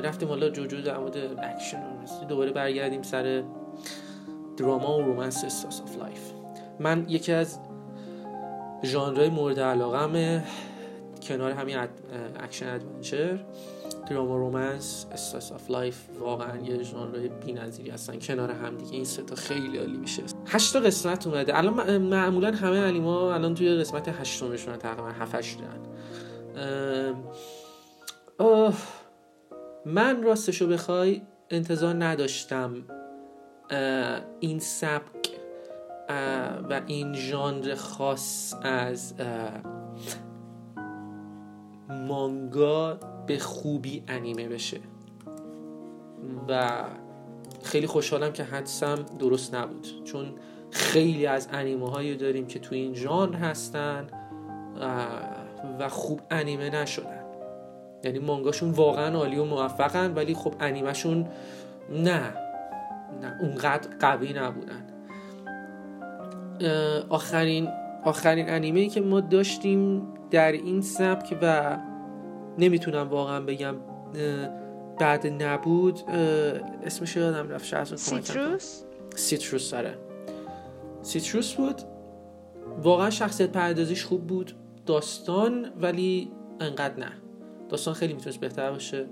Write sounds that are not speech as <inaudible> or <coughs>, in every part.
رفتیم حالا جوجو در مورد اکشن دوباره برگردیم سر drama و romance slice of life. من یکی از ژانرهای مورد علاقمه کنار همین action adventure drama romance slice of life واقعا یه ژانر بی‌نظیری هستن. کنار هم دیگه این سه تا خیلی عالی میشه. هشت قسمت اومده. الان معمولا همه انیمه‌ها الان توی قسمت هشتمشون تقریبا 7 8 من راستشو بخوای انتظار نداشتم این سبک و این ژانر خاص از مانگا به خوبی انیمه بشه. و خیلی خوشحالم که حدسم درست نبود. چون خیلی از انیمه هایی داریم که تو این ژانر هستن و خوب انیمه نشدن. یعنی مانگاشون واقعا عالی و موفقن ولی خب انیمهشون نه. نه اونقدر قوی نبودن. آخرین آخرین انیمه ای که ما داشتیم در این سبک و نمی‌تونم واقعا بگم بعد نبود اسمش یادم رفت شاید سیتروس؟ سیتروس داره سیتروس بود. واقعا شخصیت پردازیش خوب بود داستان ولی انقدر نه. داستان خیلی می‌تونست بهتر باشه.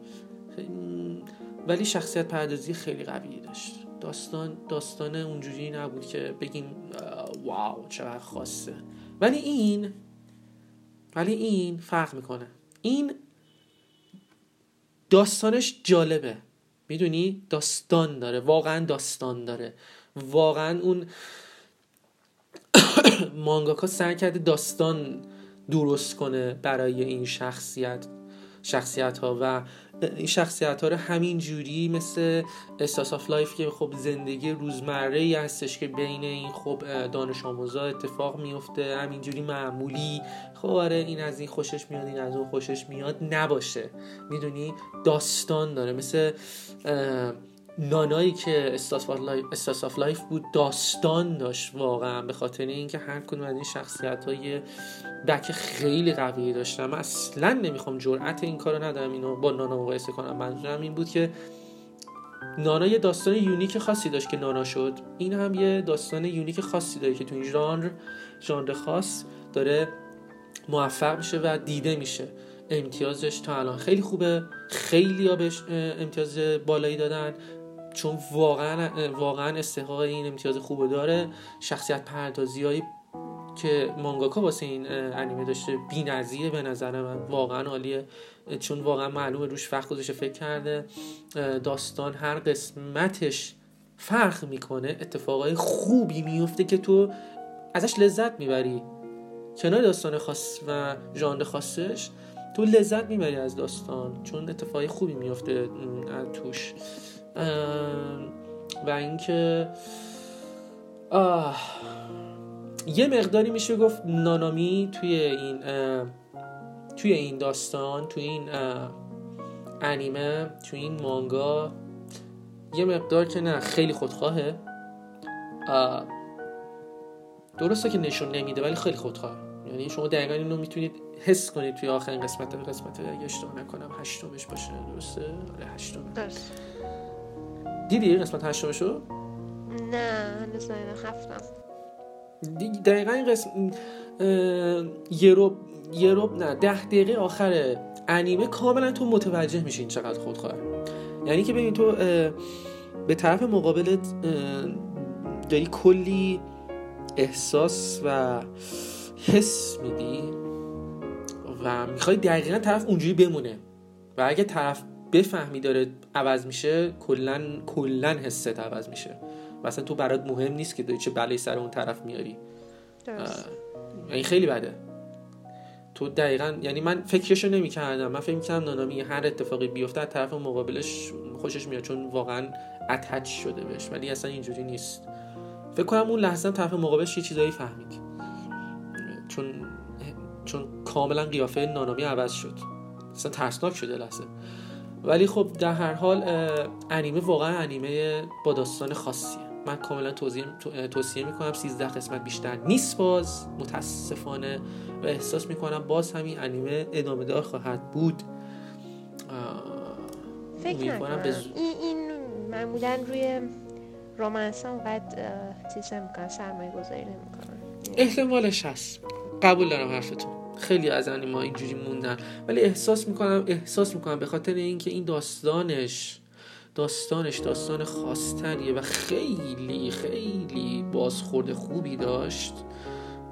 ولی شخصیت پردازی خیلی قوی داشت. داستان داستان اونجوری نبود که بگیم واو چقدر خاصه. ولی این ولی این فرق می‌کنه. این داستانش جالبه. می‌دونی؟ داستان داره. واقعا داستان داره. واقعا اون <coughs> مانگاکا سعی کرده داستان درست کنه برای این شخصیت. شخصیت ها و این شخصیت ها رو همین جوری مثل slice of life که خب زندگی روزمره ای هستش که بین این خب دانش آموزا اتفاق میفته همینجوری معمولی. خب آره این از این خوشش میاد این از اون خوشش میاد نباشه. می‌دونی؟ داستان داره. مثل نانایی که slice of life بود داستان داشت واقعا به خاطر اینکه هر کدوم از این شخصیت ها یه back خیلی قوی داشتن من اصلا نمی‌خوام جرأت این کارو ندارم اینو با نانا مقایسه کنم. منظورم این بود که نانا یه داستان unique خاصی داشت که نانا شد. این هم یه داستان unique خاصی داره که تو این ژانر ژانر خاص داره موفق میشه و دیده میشه. امتیازش تا الان خیلی خوبه. خیلی ها بهش امتیاز بالایی دادن. چون واقعا واقعا استحقاق این امتیاز خوب داره. شخصیت پردازی که مانگاکا واسه این انیمه داشته بی‌نظیره به نظر من. واقعا عالیه. چون واقعا معلومه روش وقت گذاشته فکر کرده. داستان هر قسمتش فرق می‌کنه. اتفاقای خوبی میفته که تو ازش لذت می‌بری. کنار داستان خاص و ژانر خاصش تو لذت می‌بری از داستان. چون اتفاقای خوبی میفته توش. و اینکه یه مقداری میشه گفت نانامی توی این توی این داستان توی این انیمه توی این مانگا یه مقدار که نه خیلی خودخواهه. درسته که نشون نمیده ولی خیلی خودخواه. یعنی شما دقیقا اینو می‌تونید حس کنید توی آخرین قسمت قسمت اگه اشتباه نکنم هشتمش باشه درسته؟ آره هشتم دیدی قسمت هشتمشو نه هنوز هفتم. دقیقا این قسم یه رو یه رو نه ده دقیقه آخر انیمه کاملا تو متوجه میشین چقدر خودخواه. یعنی که ببین تو به طرف مقابلت داری کلی احساس و حس میدی و می‌خوای دقیقا طرف اونجوری بمونه. و اگه طرف بفهمی داره عوض میشه کلا کلا حست عوض میشه. مثلا تو برات مهم نیست که داری چه بلایی سر اون طرف میاری. این خیلی بده. تو دقیقا یعنی من فکرشو نمی‌کردم. من فکر می‌کردم نانامی هر اتفاقی بیفته از طرف مقابلش خوشش میاد چون واقعا اتچ شده بهش. ولی اصلا اینجوری نیست. فکر کنم اون لحظه طرف مقابلش یه چیزایی فهمید. چون چون کاملا قیافه نانامی عوض شد. اصلا ترسناک شده لحظه. ولی خب در هر حال انیمه واقعا انیمه با داستان خاصیه. من کاملا توضیح توصیه می‌کنم 13 قسمت بیشتر نیست باز متاسفانه. و احساس می‌کنم باز همین انیمه ادامه دار خواهد بود. فکر نکنم. به زو- این این معمولا روی رومنس هم قد چیز نمی‌کنن سرمایه گذاری نمی‌کنن. احتمالش هست قبول دارم حرفتون. خیلی از انیما اینجوری موندن. ولی احساس می‌کنم احساس می‌کنم به خاطر اینکه این داستانش داستانش داستان خاصتریه و خیلی خیلی بازخورد خوبی داشت.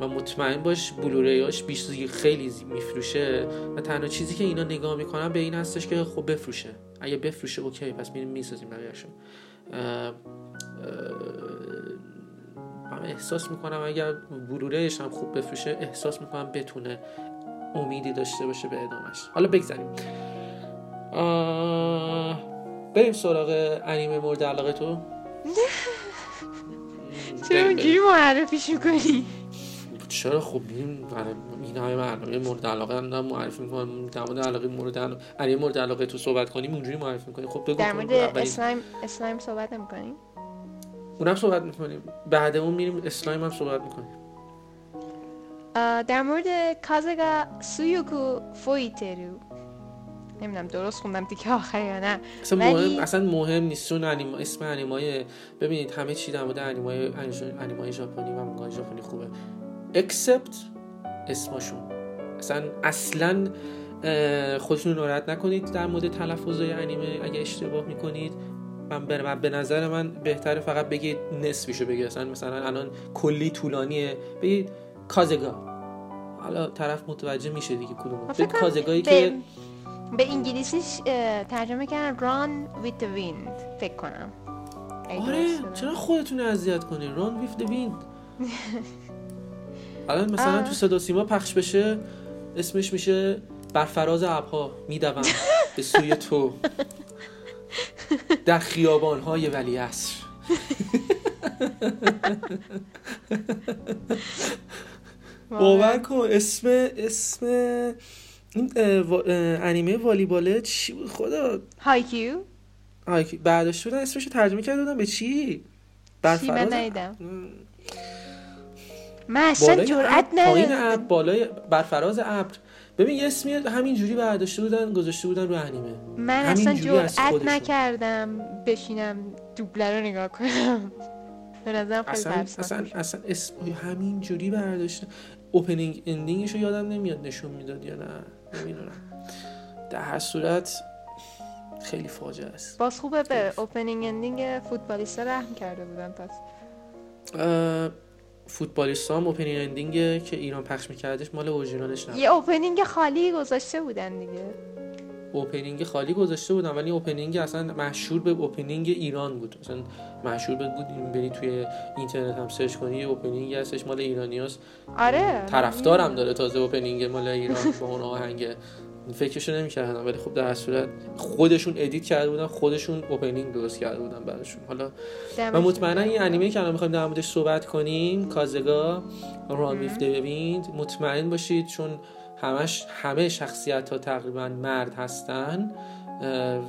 و مطمئن باش بلوریاش بیش خیلی میفروشه و تنها چیزی که اینا نگاه می‌کنن به این هستش که خب بفروشه. اگه بفروشه اوکی پس میریم می‌سازیم بقیه‌شو. من احساس می‌کنم اگر بلورهش هم خوب بفروشه احساس می‌کنم بتونه امیدی داشته باشه به ادامش حالا بگذاریم بریم سراغ انیمه مورد علاقه تو. <laughs> چرا اونجوری معرفیش می‌کنی؟ چرا خب این این همه برنامه مورد علاقه هم دارم معرفی می‌کنم. در مورد علاقه مورد علاقه مورد علاقه تو صحبت کنیم اونجوری معرفی می‌کنیم خب بگو در مورد Slime Slime صحبت نمی‌کنیم اونم صحبت می‌کنیم. بعد اون میریم Slime هم صحبت می‌کنیم. در مورد Kaze ga Tsuyoku Fuiteiru. نمی‌دونم درست خوندم دیگه آخر یا نه. اصلا ولی- مهم اصلا مهم نیست. چون انیما اسم انیمای ببینید همه چی در مورد انیمای انیمای ژاپنی و مانگای ژاپنی خوبه. اکسپت اسمشون. اصلا اصلا خودتون رو ناراحت نکنید در مورد تلفظهای انیمه. اگه اشتباه می‌کنید من به من- به نظر من بهتره فقط بگید نصفیشو بگید. اصلا مثلا الان کلی طولانیه. بگید کازگا. حالا طرف متوجه میشه دیگه کدوم بگید کنم کازگایی به, که به انگلیسیش ترجمه کردن run with the wind فکر کنم. آره. چرا خودتون اذیت کنین؟ ران ویف د ویند الان مثلا آه. تو صدا سیما پخش بشه اسمش میشه بر فراز ابرها. میدوم به سوی تو. <laughs> در خیابان های ولی عصر. <laughs> باور کن اسم اسم این انیمه والیباله چی بود؟ خدا. هایکیو؟ که بعدش بودن اسمش رو ترجمه کرده بودن. به چی؟ چی؟ من فراز ندیدم. م، من اصلا پایین ابر. ندارم. بالای بر فراز ابر. ببین یه اسمی همین جوری برداشته بودن گذاشته بودن رو انیمه. من اصلا خودشون. نکردم بشینم دوبله رو نگاه کنم. <laughs> به نظرم خیلی اصلا اصلا. اصلا اسم همین جوری برداشته. opening ending ش رو یادم نمیاد نشون می‌داد یا نه. نمی‌دونم. در هر صورت خیلی فاجعه است. باز خوبه به opening ending فوتبالیستا رحم کرده بودن پس. اه، فوتبالیست هم opening ending که ایران پخش میکردش مال اورژینالش نبود. یه opening خالی گذاشته بودن دیگه. opening خالی گذاشته بودم ولی opening اصلا مشهور به opening ایران بود. مثلا مشهور به بود این بری توی اینترنت هم سرچ کنی opening هستش مال ایرانیاست. آره. طرفدارم داره تازه opening مال ایران با اون آهنگ. فکرشو نمی‌کردم ولی خب در هر صورت خودشون edit کرده بودن خودشون opening درست کرده بودن براشون. حالا و مطمئنا این. انیمه که الان می‌خوایم در موردش صحبت کنیم Kaze ga Run with the Wind مطمئن باشید چون همش همه شخصیت ها تقریبا مرد هستن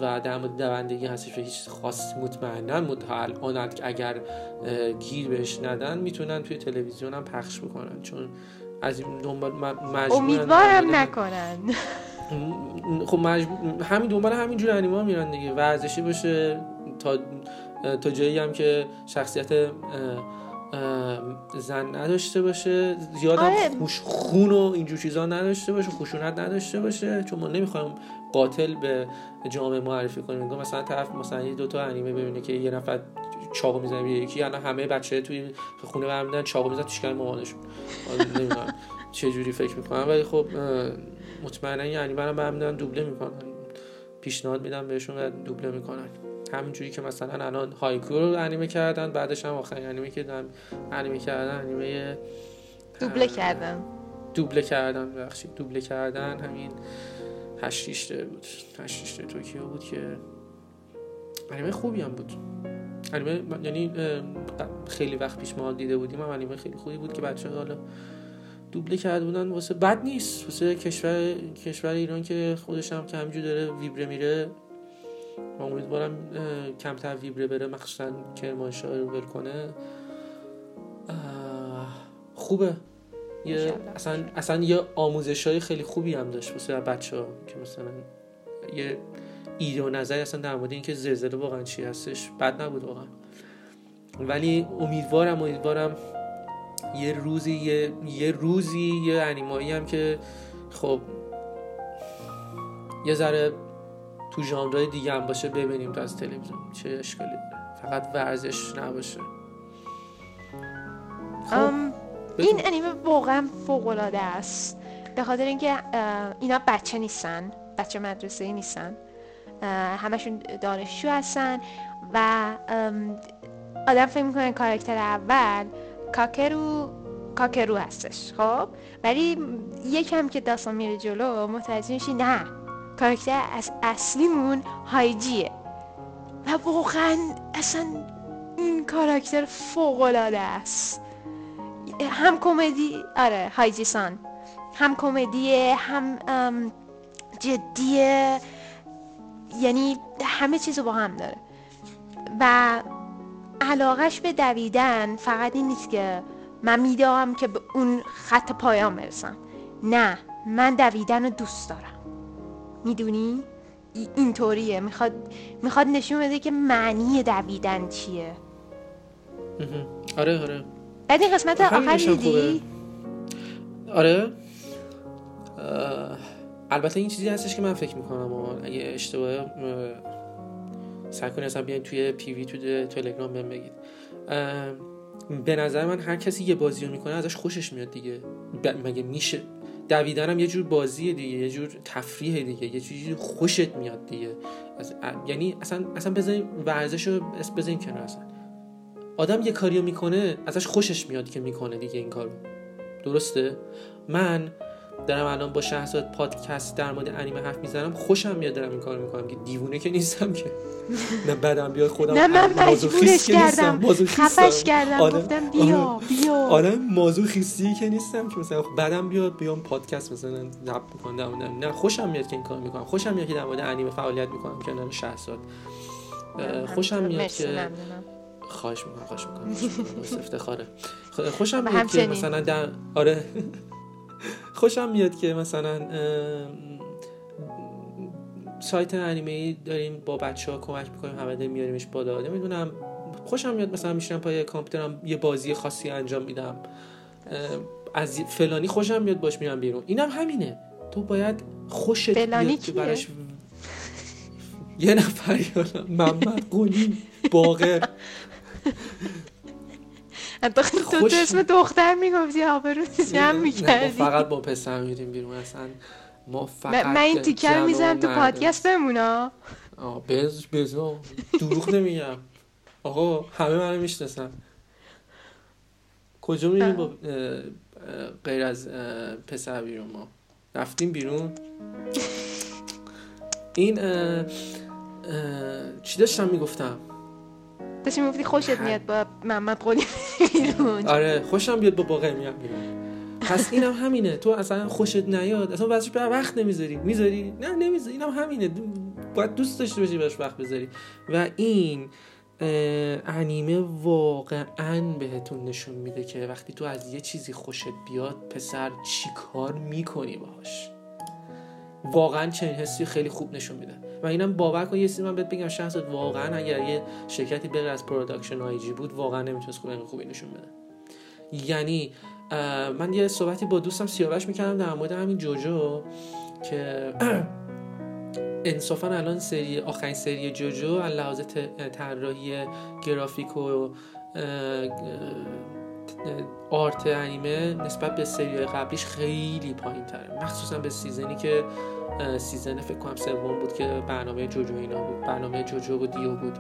و در مورد دوندگی هستش و هیچ خاص مطمئنا الان اگر گیر بهش ندن می‌تونن توی تلویزیون هم پخش بکنن. چون از این دنبال مجبورن امیدوارم نکنن. خب مجبور همین دنبال همین جور انیمه میرن دیگه. ورزشی باشه تا تا جایی هم که شخصیت زن نداشته باشه زیادم آره. خوش خون و اینجور چیزا نداشته باشه خشونت نداشته باشه. چون ما نمی‌خوایم قاتل به جامعه معرفی کنیم. میگم مثلا طرف مثلا یه دو تا انیمه ببینه که یه نفر چاقو می‌زنه یکی الان همه بچه توی خونه برمیدن چاقو می‌زنن تو شکم مامانشون. نمی‌دونم چه جوری فکر می‌کنم. ولی خب مطمئنا این انیمه رو برمیدارن دوبله می‌کنن. پیشنهاد میدم بهشون و دوبله می‌کنن. همینجوری که مثلا الان هایکو رو انیمه کردن بعدش هم آخرین انیمه که دارن انیمه کردن انیمه دوبله کردم دوبله کردن بخشید دوبله کردن همین هشت ریشته بود. هشت ریشته توکیو بود که انیمه خوبی هم بود. انیمه یعنی خیلی وقت پیش ما دیده بودیم هم انیمه خیلی خوبی بود که بچه حالا دوبله کرده بودن واسه بد نیست. واسه کشور کشور ایران که خودش هم که همینجور داره ویبره میره. و امیدوارم کمتر ویبره بره مخصوصا کرمانشاه رو ول کنه. خوبه. یه. اصلا اصلا یه آموزش های خیلی خوبی هم داشت واسه بچه ها که مثلا یه ایده و نظری اصلا در مورد اینکه زلزله واقعا چی هستش. بد نبود واقعا. ولی امیدوارم امیدوارم یه روزی یه, یه روزی یه انیمایی هم که خب یه ذره تو ژانرهای دیگه هم باشه ببینیم تو از تلویزیون چه اشکالی داره. فقط ورزش نباشه. خب این انیمه واقعا فوق العاده است. به خاطر اینکه اینا بچه نیستن بچه مدرسه ای نیستن همشون دانشجو هستن و آدم فکر می‌کنه کارکتر اول کاکرو کاکرو هستش خب؟ ولی یکم که داستان میره جلو متوجه میشی نه کاراکتر از اصلیمون هایجیه. و واقعا اصلا این کاراکتر فوق العاده است. هم کمدی آره هایجی سان هم کمدیه هم جدیه. یعنی همه چیز با هم داره. و علاقش به دویدن فقط این نیست که من میدارم که به اون خط پایان برسم. نه من دویدن رو دوست دارم. می‌دونی؟ اینطوریه. می‌خواد می‌خواد نشون بده که معنی دویدن چیه. آره آره. بعد این قسمت آخر دیدی؟ آره. البته این چیزی هستش که من فکر می‌کنم اگه اشتباه سعی کنی اصلا بیاین توی پیوی تو تلگرام بهم بگید. به نظر من هر کسی یه بازی رو می‌کنه ازش خوشش میاد دیگه. مگه میشه؟ دویدن هم یه جور بازیه دیگه یه جور تفریح دیگه یه چیزی خوشت میاد دیگه. یعنی اصلا اصلا بذاریم ورزش رو بذاریم کنار اصلا. آدم یه کاریو می‌کنه ازش خوشش میاد که می‌کنه دیگه این کارو. درسته؟ من دارم الان با شهرزاد پادکست در مورد انیمه حرف می‌زنم. خوشم میاد دارم این کار می‌کنم که دیوونه که نیستم که. نه بعدم بیاد خودم نه من مجبورش کردم. خفش کردم گفتم بیا بیا. آدم مازوخیستی که نیستم که مثلا بعدم بیاد بیام پادکست مثلا نب می‌کنم نه خوشم میاد که این کار می‌کنم. خوشم میاد که در مورد انیمه فعالیت می‌کنم کنار شهرزاد. خوشم میاد که خواهش می‌کنم خواهش می‌کنم. <laughs> افتخاره. خوشم میاد که مثلا در آره. خوشم میاد که مثلا سایت انیمه ای داریم با بچه ها کمک می‌کنیم همه میاریمش بالا. نمی‌دونم خوشم میاد مثلا میشنم پای کامپیوترم یه بازی خاصی انجام میدم. از فلانی خوشم میاد باش میرم بیرون. اینم همینه. تو باید خوشت بیاد که براش یه نفر یادم محمد قولی باقر. <laughs> تو تو اسم دختر می‌گفتی آبرو جمع می‌کردی. فقط با پسر میریم بیرون اصلا ما فقط من این تیکر می‌زنم تو پادکست بمونا. آه بز بزا دروغ نمیگم. آقا همه منو می‌شناسن. کجا میریم با غیر از پسر بیرون ما؟ رفتیم بیرون. <laughs> این چی داشتم می‌گفتم؟ داشتی می‌گفتی خوشت میاد با محمد قولی بیرون. آره خوشم بیاد با باقر میاد بیرون. پس اینم هم همینه. تو اصلا خوشت نیاد. اصلا واسه بر وقت نمی‌ذاری. می‌ذاری؟ نه نمی‌ذاری. اینم هم همینه. باید دوست داشته باشی براش وقت بذاری. و این انیمه واقعا بهتون نشون میده که وقتی تو از یه چیزی خوشت بیاد پسر چی کار می‌کنی باهاش؟ واقعا چنین حسی خیلی خوب نشون میده. و اینم باور کن یه چیزی من بهت بگم شخص واقعا اگر یه شرکتی بغیر از Production I.G بود واقعا نمی‌تونست خوب خوبی نشون بده. یعنی من یه صحبتی با دوستم سیاوش می‌کردم در مورد همین جوجو که <clears throat> انصافا الان سری آخرین سری جوجو از لحاظ طراحی گرافیک و art انیمه نسبت به سری قبلیش خیلی پایین تره مخصوصا به season ی که season فکر کنم سوم بود که برنامه جوجو اینا بود. برنامه جوجو و دیو بود.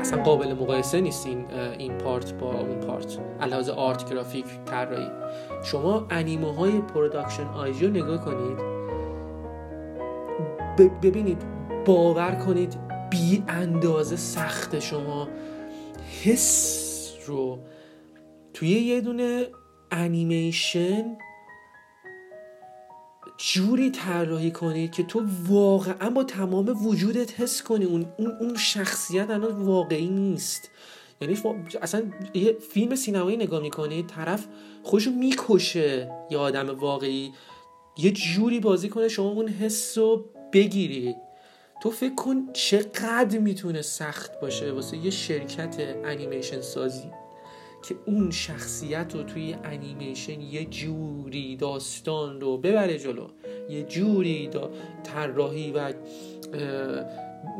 اصلا قابل مقایسه نیست این این part با اون part. علاوه art گرافیک طراحی. شما انیمه های Production I.G رو نگاه کنید. ببینید باور کنید بی اندازه سخت شما. حس رو توی یه دونه انیمیشن جوری طراحی کنید که تو واقعا با تمام وجودت حس کنی. اون اون شخصیت الان واقعی نیست. یعنی اصلا یه فیلم سینمایی نگاه می‌کنید طرف خوشو می‌کشه یه آدم واقعی. یه جوری بازی کنه شما اون حس رو بگیری. تو فکر کن چقدر می‌تونه سخت باشه واسه یه شرکت انیمیشن سازی. که اون شخصیت رو توی انیمیشن یه جوری داستان رو ببره جلو یه جوری دا طراحی و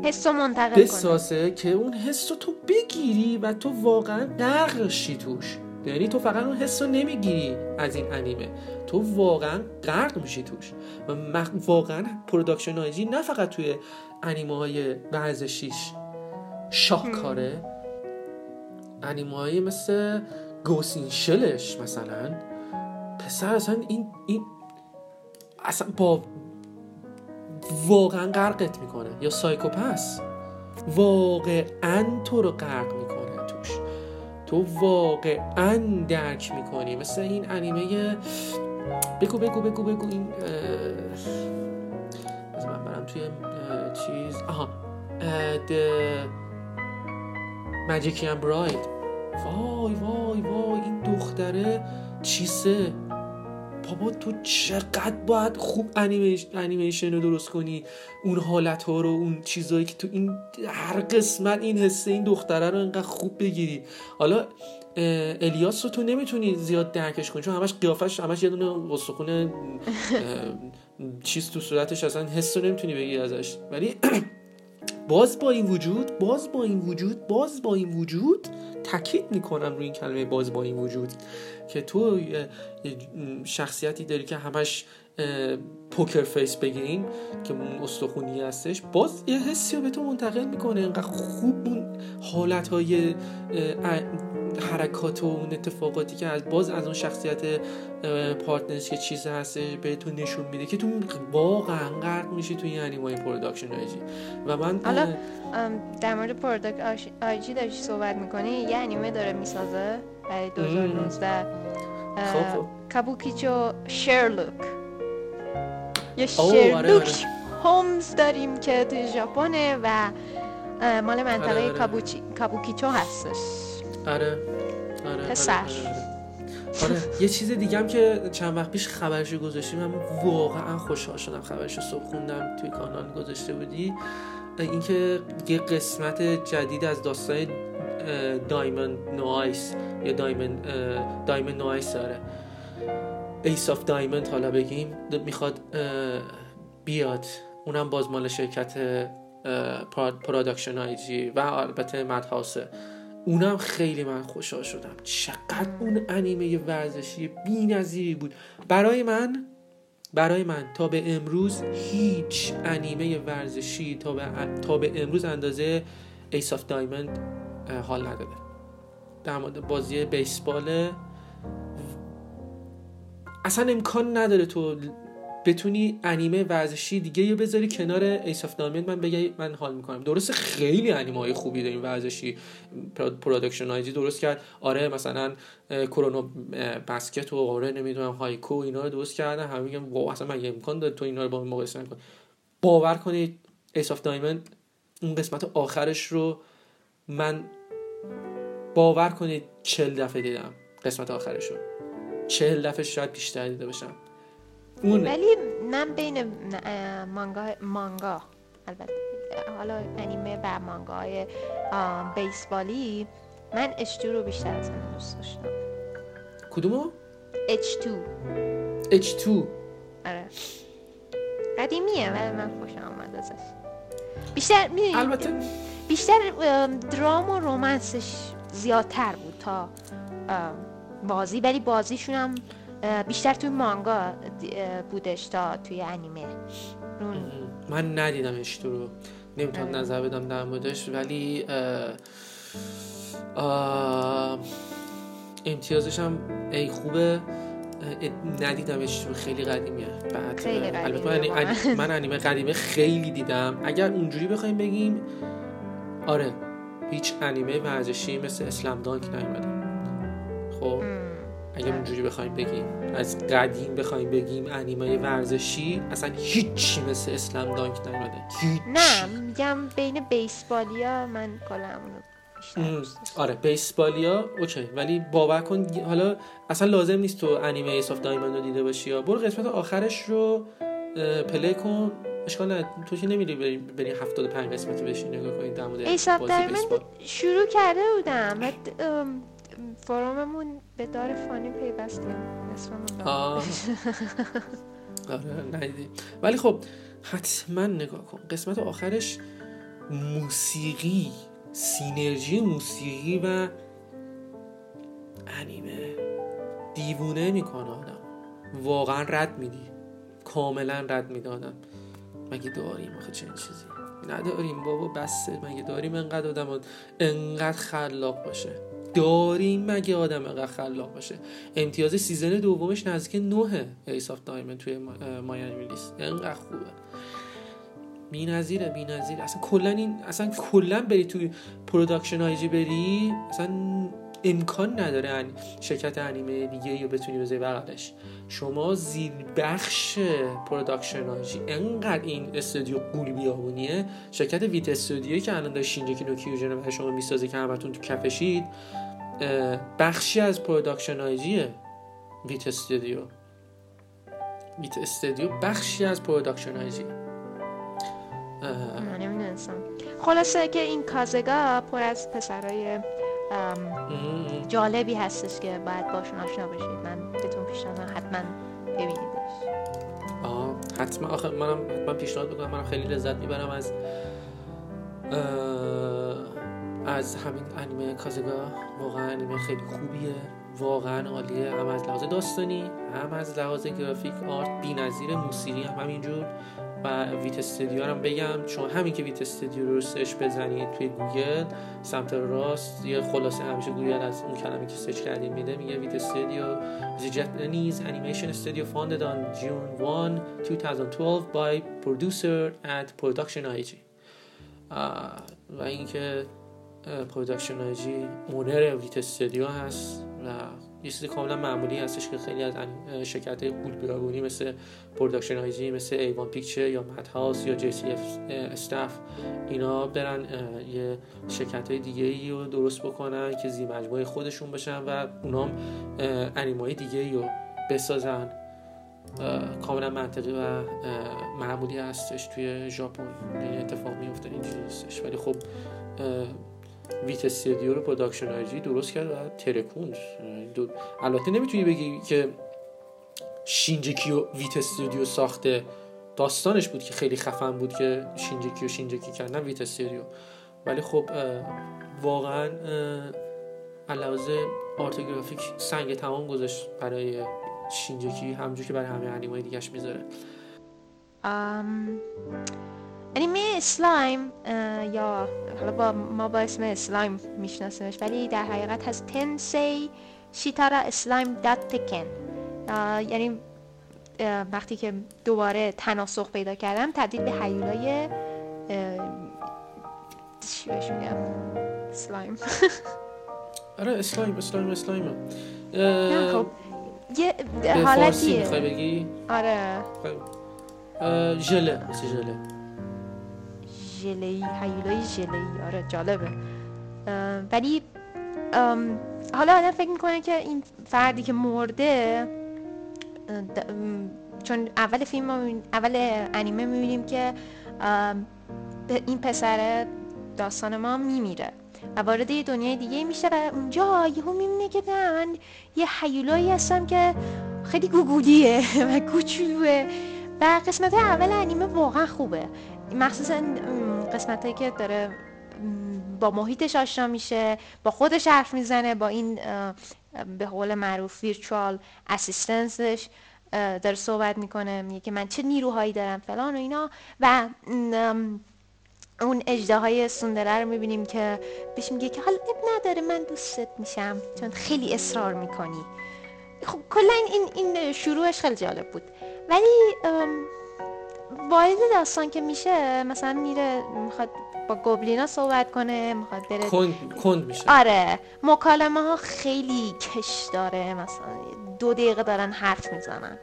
حس منتقل بسازه که اون حس رو تو بگیری و تو واقعا غرق شی توش. یعنی تو فقط اون حس رو نمی‌گیری از این انیمه. تو واقعا غرق میشی توش. و واقعا Production I.G نه فقط توی انیمه های ورزشیش شاهکاره انیمه های مثل Ghost in the Shell ش مثلا پسر اصلا این, این اصلا با واقعا غرقت می‌کنه. یا سایکوپس. واقعا تو رو غرق می‌کنه توش. تو واقعا درک می‌کنی. مثل این انیمه بگو بگو بگو بگو این از من برم توی چیز. آها. The Magician Bride وای وای وای این دختره چیسه؟ بابا تو چقدر باید خوب انیمیشن رو درست کنی؟ اون حالت ها رو اون چیزهایی که تو این هر قسمت این حسه این دختره رو انقدر خوب بگیری. حالا الیاس رو تو نمی‌تونی زیاد درکش کنی چون همش قیافش همش یه دونه استخون چیز تو صورتش اصلا حس رو نمی‌تونی بگی ازش. ولی <clears throat> باز با این وجود باز با این وجود باز با این وجود تاکید می‌کنم روی این کلمه باز با این وجود که تو شخصیتی داری که همش poker face بگیم که استخونی هستش باز یه حسی رو به تو منتقل می‌کنه. انقدر خوب اون حالت های حرکات و اون اتفاقاتی که از باز از اون شخصیت partner ش که چیز هست تو نشون میده که تو واقعا غرق میشی توی این انیمای Production IG و من حالا در مورد Production IG داشتی صحبت می‌کنی یه انیمه داره می‌سازه برای 2019 خب, خب. کابوکیچو شرلوک یه شرلوک آره، آره. هومز داریم که توی ژاپنه و مال منطقه آره آره. کابوکیچو هستش آره آره پسر. آره یه چیز دیگه هم که چند وقت پیش خبرش گذاشتیم من واقعا خوشحال شدم خبرش رو خوندم توی کانال گذاشته بودی. اینکه یه قسمت جدید از داستان Diamond no Ace یا Diamond Diamond no Ace داره Ace of Diamond حالا بگیم می‌خواد بیاد. اونم باز مال شرکت Production IG و البته Madhouse ه اونم خیلی من خوشحال شدم. چقدر اون انیمه ورزشی بی بود. برای من برای من تا به امروز هیچ انیمه ورزشی تا به, تا به امروز اندازه Ace of Diamond حال نداده. در مورد بازی بیسبال اصلا امکان نداره تو بتونی انیمه ورزشی دیگه‌ای بذاری کنار Ace of من بگی من حال می‌کنم. درست خیلی انیمه های خوبی داریم ورزشی. Production درست کرد. آره مثلا Kuroko no Basket و آره نمی‌دونم Haikyuu اینا رو درست کردن. همه میگن wow اصلا من امکان داره تو اینا رو با مقایسه نکن باور کنید Ace of Diamond اون قسمت آخرش رو من باور کنید چل دفعه دیدم قسمت آخرش رو. چهل دفعه شاید بیشتر دیده باشم. اون ولی من بین مانگا مانگا البته حالا انیمه و های بیسبالی من H2 رو بیشتر از همه دوست داشتم. کدومو؟ H2 H2 آره. قدیمیه ولی من خوشم آمد ازش. بیشتر البته بیشتر درام و رومنسش زیادتر بود تا بازی ولی بازیشون هم بیشتر توی مانگا بودش تا توی انیمه. من ندیدمش تو رو. نمی‌تونم. نظر بدم در موردش ولی امتیازش هم ای خوبه. ندیدمش خیلی قدیمیه. بعد خیلی البته من, انیمه قدیمه خیلی دیدم. اگر اونجوری بخوایم بگیم آره هیچ انیمه ورزشی مثل اسلام دانک نیومده. خب؟ اگر اونجوری بخوایم بگیم از قدیم بخوایم بگیم انیمه ورزشی اصلا هیچی مثل Slam Dunk نیومده نه میگم بین بیسبالیا من کلا آره بیسبالیا OK. ولی باور کن حالا اصلا لازم نیست تو انیمه Ace of Diamond رو دیده باشی یا برو قسمت آخرش رو play کن. اشکال نه تو که نمیری بری, بری 75 قسمتی بشین نگاه کنید در مورد در من بیسبال. شروع کرده بودم. فروممون به دار فانی اسممون آه. آره ندیدی ولی خب حتما نگاه کن. قسمت آخرش موسیقی سینرژی موسیقی و انیمه. دیوونه می‌کنه آدم. واقعا رد میدی. کاملا رد میده آدم. مگه داریم آخه چنین چیزی؟ نداریم بابا بسه. مگه داریم انقدر آدم انقدر خلاق باشه؟ داریم مگه آدم انقدر خلاق باشه؟ امتیاز season دومش نزدیک نوه Ace of Diamond توی MyAnimeList انقدر خوبه بی نظیره بی نظیره اصلا کلا این اصلا کلا بری توی Production IG بری اصلا امکان نداره. شرکت انیمه دیگه‌ای بتونی بذاری بغلش شما زیر بخش Production IG انقدر این استودیو غول بیابونیه. شرکت Wit Studio یی که الان Shingeki no Kyojin رو برای شما می‌سازه که همتون تو کفشید بخشی از Production IG ه Wit Studio. Wit Studio بخشی از Production من نمی‌دونستم. خلاصه که این Kaze ga پر از پسرای جالبی هستش که باید باشون آشنا بشید. من بهتون پیشنهاد می‌کنم حتما ببینیدش. آه حتما. آخه منم حتما پیشنهاد می‌کنم. منم خیلی لذت می‌برم از از همین انیمه Kaze ga. واقعا انیمه خیلی خوبیه. واقعا عالیه. هم از لحاظ داستانی هم از لحاظ گرافیک art بی نظیر موسیقی هم همینجور. و Wit Studio هم بگم. چون همین که Wit Studio رو search بزنید توی گوگل سمت راست یه خلاصه همیشه گوگل از اون کلمه که search کردیم میده میگه Wit Studio. Is a animation studio founded on June 1, 2012 by producer at Production IG آه، و اینکه Production IG owner Wit Studio هست و یه چیز کاملا معمولی هستش که خیلی از شرکت های بیابونی مثل Production IG مثل A-1 Pictures یا Madhouse یا J.C.Staff اینا برن یه شرکت های دیگه ای رو درست بکنن که زیر مجموعه خودشون باشن و اونام انیمای دیگه ای رو بسازن. کاملا منطقی و معمولی هستش توی ژاپن. این اتفاق میفته اینجوری نیستش. ولی خب Wit Studio رو Production IG درست کرد و ترکوند دو... البته نمی‌تونی بگی که Shingeki و Wit Studio ساخته داستانش بود که خیلی خفن بود که Shingeki و Shingeki کردن Wit Studio ولی خب واقعا علاوه art و گرافیک سنگ تمام گذاشت برای Shingeki همونجور که برای همه انیمای دیگهش می‌ذاره. ام، انیمه Slime اه، یا حالا با ما با اسم Slime میشناسیمش ولی در حقیقت هست Tensei Shitara Slime Datta Ken یعنی وقتی که دوباره تناسخ پیدا کردم تبدیل به هیولای چی بهش میگم؟ slime <laughs> آره slime slime slime. خب. یه حالتیه بگی؟ آره. اه، ژله مثل ژله. ژله‌ای هیولای ژله‌ای آره جالبه ولی حالا آدم فکر می‌کنه که این فردی که مرده چون اول فیلم اول انیمه می‌بینیم که این پسر داستان ما میمیره و وارد یه دنیای دیگه میشه و اونجا یهو می‌بینه که من یه حیولایی هستم که خیلی گوگولیه و کوچولوه و قسمت اول انیمه واقعا خوبه مخصوصا قسمت هایی که داره با محیطش آشنا میشه با خودش حرف می‌زنه با این به قول معروف ویرچوال اسیستنسش داره صحبت می‌کنه میگه که من چه نیروهایی دارم فلان و اینا و اون اجده های سوندره رو می‌بینیم که بهش میگه که حالا اب نداره من دوستت میشم چون خیلی اصرار می‌کنی. خب کلا این این شروعش خیلی جالب بود. ولی وارد داستان که میشه مثلا میره می‌خواد با گوبلینا صحبت کنه می‌خواد بره کند کند میشه. آره مکالمه ها خیلی کش داره مثلا دو دقیقه دارن حرف می‌زنن.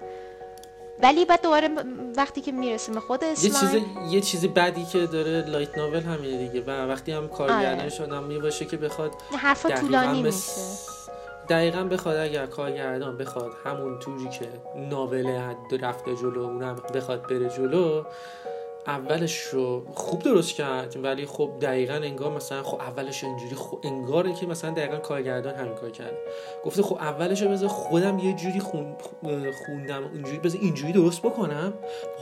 ولی بعد دوباره وقتی که می‌رسیم به خود یه چیز اسلایم یه چیز بعدی که داره لایت ناول همینه دیگه. و وقتی هم کارگردانش آدمی باشه که بخواد حرفا طولانی میشه. دقیقا بخواد اگر کارگردان بخواد همون توری که ناول حد رفته جلو اونم بخواد بره جلو اولش رو خوب درست کرد ولی خب دقیقا انگار مثلا خب اولش اینجوری خب انگار که مثلا دقیقا کارگردان همین کار کرده گفته خب اولش بذار خودم یه جوری خون... خوندم اینجوری بذار اینجوری درست بکنم.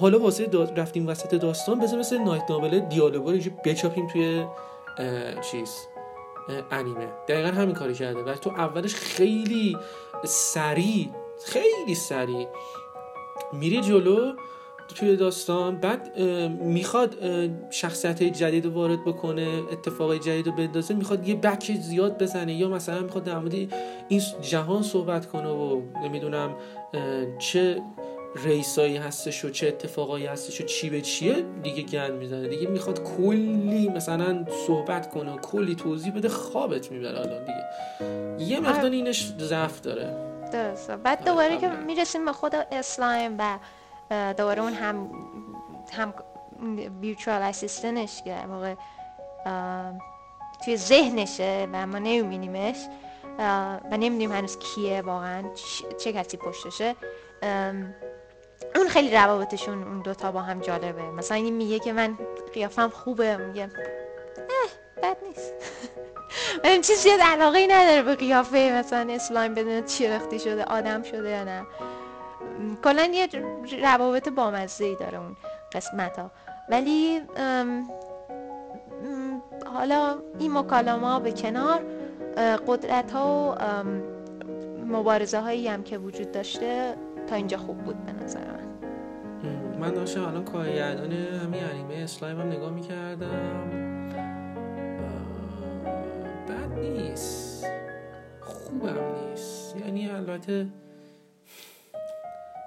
حالا واسه رفتیم وسط داستان بذار مثل نایت ناول دیالوگا رو بچاپیم توی چیز انیمه. دقیقا همین کاری کرده و تو اولش خیلی سریع خیلی سریع میری جلو توی داستان بعد می‌خواد شخصیت جدید رو وارد بکنه اتفاقای جدید رو بندازه می‌خواد یه بک زیاد بزنه یا مثلا می‌خواد در این جهان صحبت کنه و نمی‌دونم چه ریسایی هستش و چه اتفاقایی هستش و چی به چیه دیگه گند می‌زنه. دیگه می‌خواد کلی مثلا صحبت کنه و کلی توضیح بده خوابت می‌بره الان دیگه. یه مقدار اینش ضعف داره. درسته بعد دوباره که می‌رسیم به خود اسلایم و دوباره اون هم هم ویرچوال اسیستنش که موقع توی ذهنشه و ما نمیبینیمش. و نمی‌دونیم هنوز کیه واقعا چه کسی پشتشه. اون خیلی روابطشون اون دوتا با هم جالبه. مثلا این میگه که من قیافم خوبه میگه اه بد نیست. <laughs> این چیز زیاد علاقه ای نداره به قیافه مثلا اسلایم چی رختی شده آدم شده یا نه. کلا یه روابط بامزه ای داره اون قسمت ها ولی حالا این مکالمه به کنار قدرت ها و مبارزه هایی هم که وجود داشته تا اینجا خوب بود به نظر من من داشتم الان کارگردان همین انیمه اسلایم هم نگاه می‌کردم. بد نیست. خوبم نیست. یعنی البته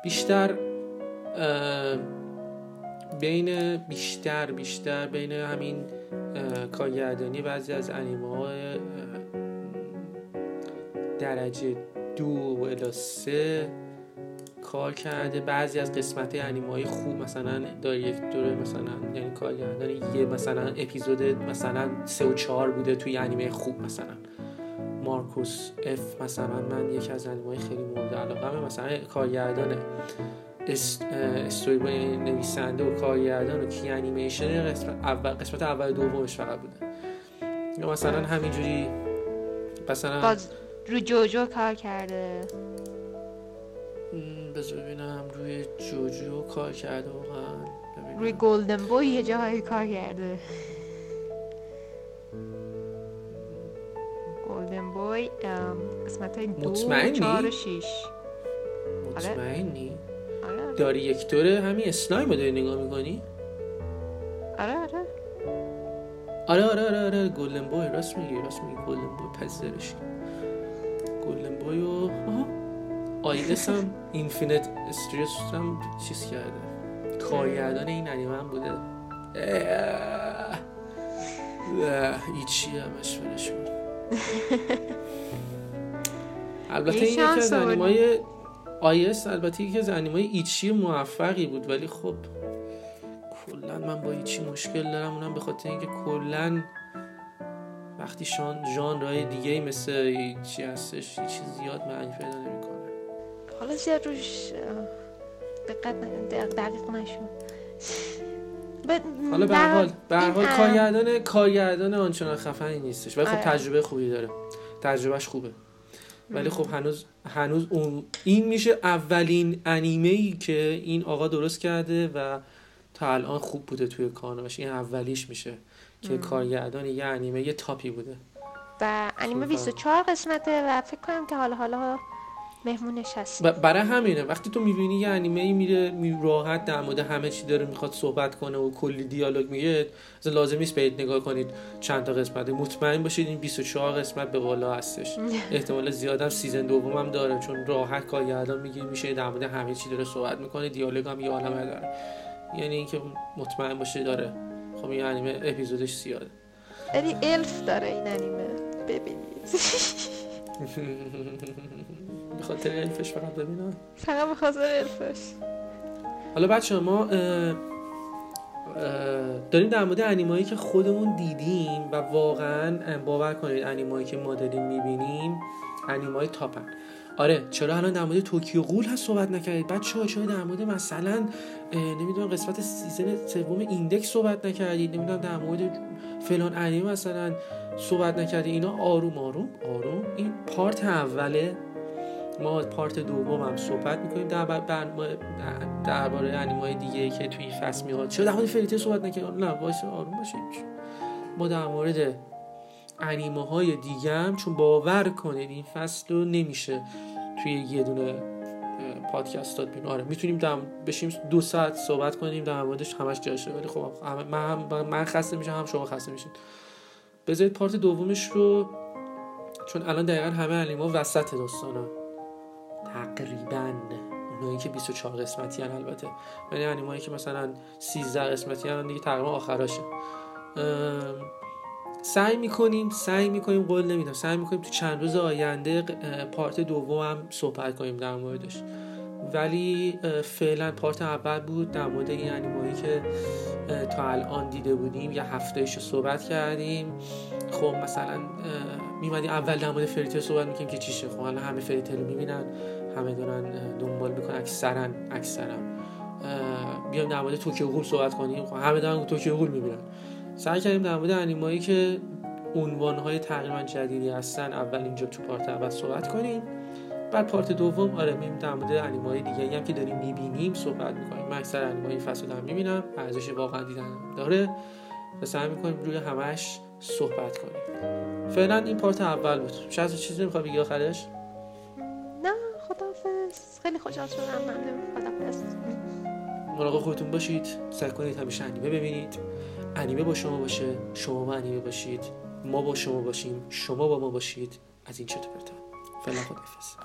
بیشتر بین بیشتر بیشتر بین همین کارگردانی بعضی از انیمه های درجه دو و سه کار کرده بعضی از قسمت انیمه های خوب مثلا دوره مثلا یعنی کارگردان یه مثلا اپیزود مثلا سه و چهار بوده توی انیمه خوب مثلا. مارکوس اف مثلا من یکی از انیمه خیلی مورد علاقه مثلا کارگردان استوری نویسنده و کارگردان و کی انیمیشن قسمت اول قسمت اول دومش فقط بوده. یا مثلا همینجوری مثلا باز رو جوجو کار کرده. بذار ببینم روی جوجو کار کرده واقعا. روی گلدن بوی یه جایی کار کرده. گلدن بوی قسمت های دو چهار و شیش. مطمئنی؟ آره. آره. داری یک دوره همین اسلایم رو داری نگاه می‌کنی؟ آره آره. آره آره آره آره. Golden Boy راست میگی راست میگی. Golden Boy پذیرش. Golden Boy و IS هم Infinite Stratos هم چیز کرده. کارگردان این انیمه هم بوده. ایچی همش فرشون <laughs> البته این یکی از انیمای آیس البته یکی از انیمای ایچی موفقی بود ولی خب کلا من با ایچی مشکل دارم. اونم به خاطر اینکه کلا وقتی شان ژانرهای دیگه مثل چی هستش چیز زیاد معنی پیدا نمی‌کنه حالا زیاد روش دقت دقیق نشون حالا به حال به حال کارگردان کارگردان آنچنان خفنی نیستش. ولی خب آره. تجربه خوبی داره. تجربهش خوبه. ولی خب هنوز هنوز اون این میشه اولین انیمه ای که این آقا درست کرده و تا الان خوب بوده توی کانالش این اولیش میشه که کارگردان یه انیمه یه top ی بوده. و انیمه 24 قسمته و فکر کنم که حالا حالا مهمونش هست برای همینه وقتی تو می‌بینی یه انیمه میره می راحت در مورد همه چی داره می‌خواد صحبت کنه و کلی دیالوگ میگه لازم نیست برید نگاه کنید. چند تا قسمت. مطمئن باشید این 24 قسمت به بالا هستش. <laughs> احتمال زیادم season دوم هم داره چون راحت کارگردان میگه میشه در مورد همه چی داره صحبت می‌کنه دیالوگ هم یه عالمه داره یعنی اینکه مطمئن باشه داره. خب این انیمه اپیزودش زیاده. یعنی الف داره این انیمه. ببینید. <laughs> <laughs> به خاطر الفش فقط ببینم. فقط به خاطر الفش حالا بچه ما داریم در مورد انیمایی که خودمون دیدیم و واقعا باور کنید انیمایی که ما داریم می‌بینیم انیمای تاپن. آره چرا الان در مورد توکیو قول هست صحبت نکردید؟ بچه ها چرا در مورد مثلا نمی‌دونم قسمت season سوم Index صحبت نکردید نمی‌دونم در مورد فلان انیمه مثلا صحبت نکردید اینا آروم آروم آروم. این part اوله ما part دوم هم صحبت می‌کنیم. در درباره انیمای دیگه که توی فصل میاد چرا در مورد Fairy Tail صحبت نکردیم نه وایس آروم باشید. ما در مورد انیمه های دیگه هم چون باور کنید این فصل رو نمیشه توی یه دونه پادکست داد بین آره می‌تونیم دم بشیم دو ساعت صحبت کنیم در موردش همش جاشه ولی خب من هم من خسته میشم هم شما خسته میشین. بذارید پارت دومش رو چون الان دقیقا همه انیما وسط داستانا. تقریبا. اونایی که 24 قسمتی هن البته. ولی انیمایی که مثلا 13 قسمتی هن دیگه تقریبا آخراشه. سعی می‌کنیم سعی می‌کنیم قول نمیدم. سعی می‌کنیم تو چند روز آینده part دوم هم صحبت کنیم در موردش. ولی فعلا part اول بود در مورد این انیمایی که تا الان دیده بودیم. یه هفتهش رو صحبت کردیم. خب مثلا میمدیم اول در مورد Fairy Tail صحبت می‌کنیم که چیشه خب الان همه Fairy Tail رو می‌بینن. همه دارن دنبال می‌کنن اکثرا اکثرا. بیایم در مورد Tokyo Ghoul صحبت کنیم. خب همه دارن Tokyo Ghoul می‌بینن. سعی کردیم در مورد انیمایی که عنوانهای تقریبا جدیدی هستن اول اینجا تو پارت اول صحبت کنیم. بعد پارت دوم آره میم در مورد انیمای دیگه هم که داریم می‌بینیم صحبت می‌کنیم. من اکثر انیمای فصل دارم می‌بینم ارزش واقعا دیدن داره و سعی می‌کنیم روی همش صحبت کنیم. فعلا این پارت اول بود. شاید چیزی می‌خوای بگی آخرش؟ نه خداحافظ. خیلی خوشحال شدم. من خداحافظ. مراقب خودتون باشید. سعی کنید همیشه انیمه ببینید. انیمه با شما باشه شما با انیمه باشید ما با شما باشیم شما با ما باشید. از این چطور پرتا فعلا خداحافظ.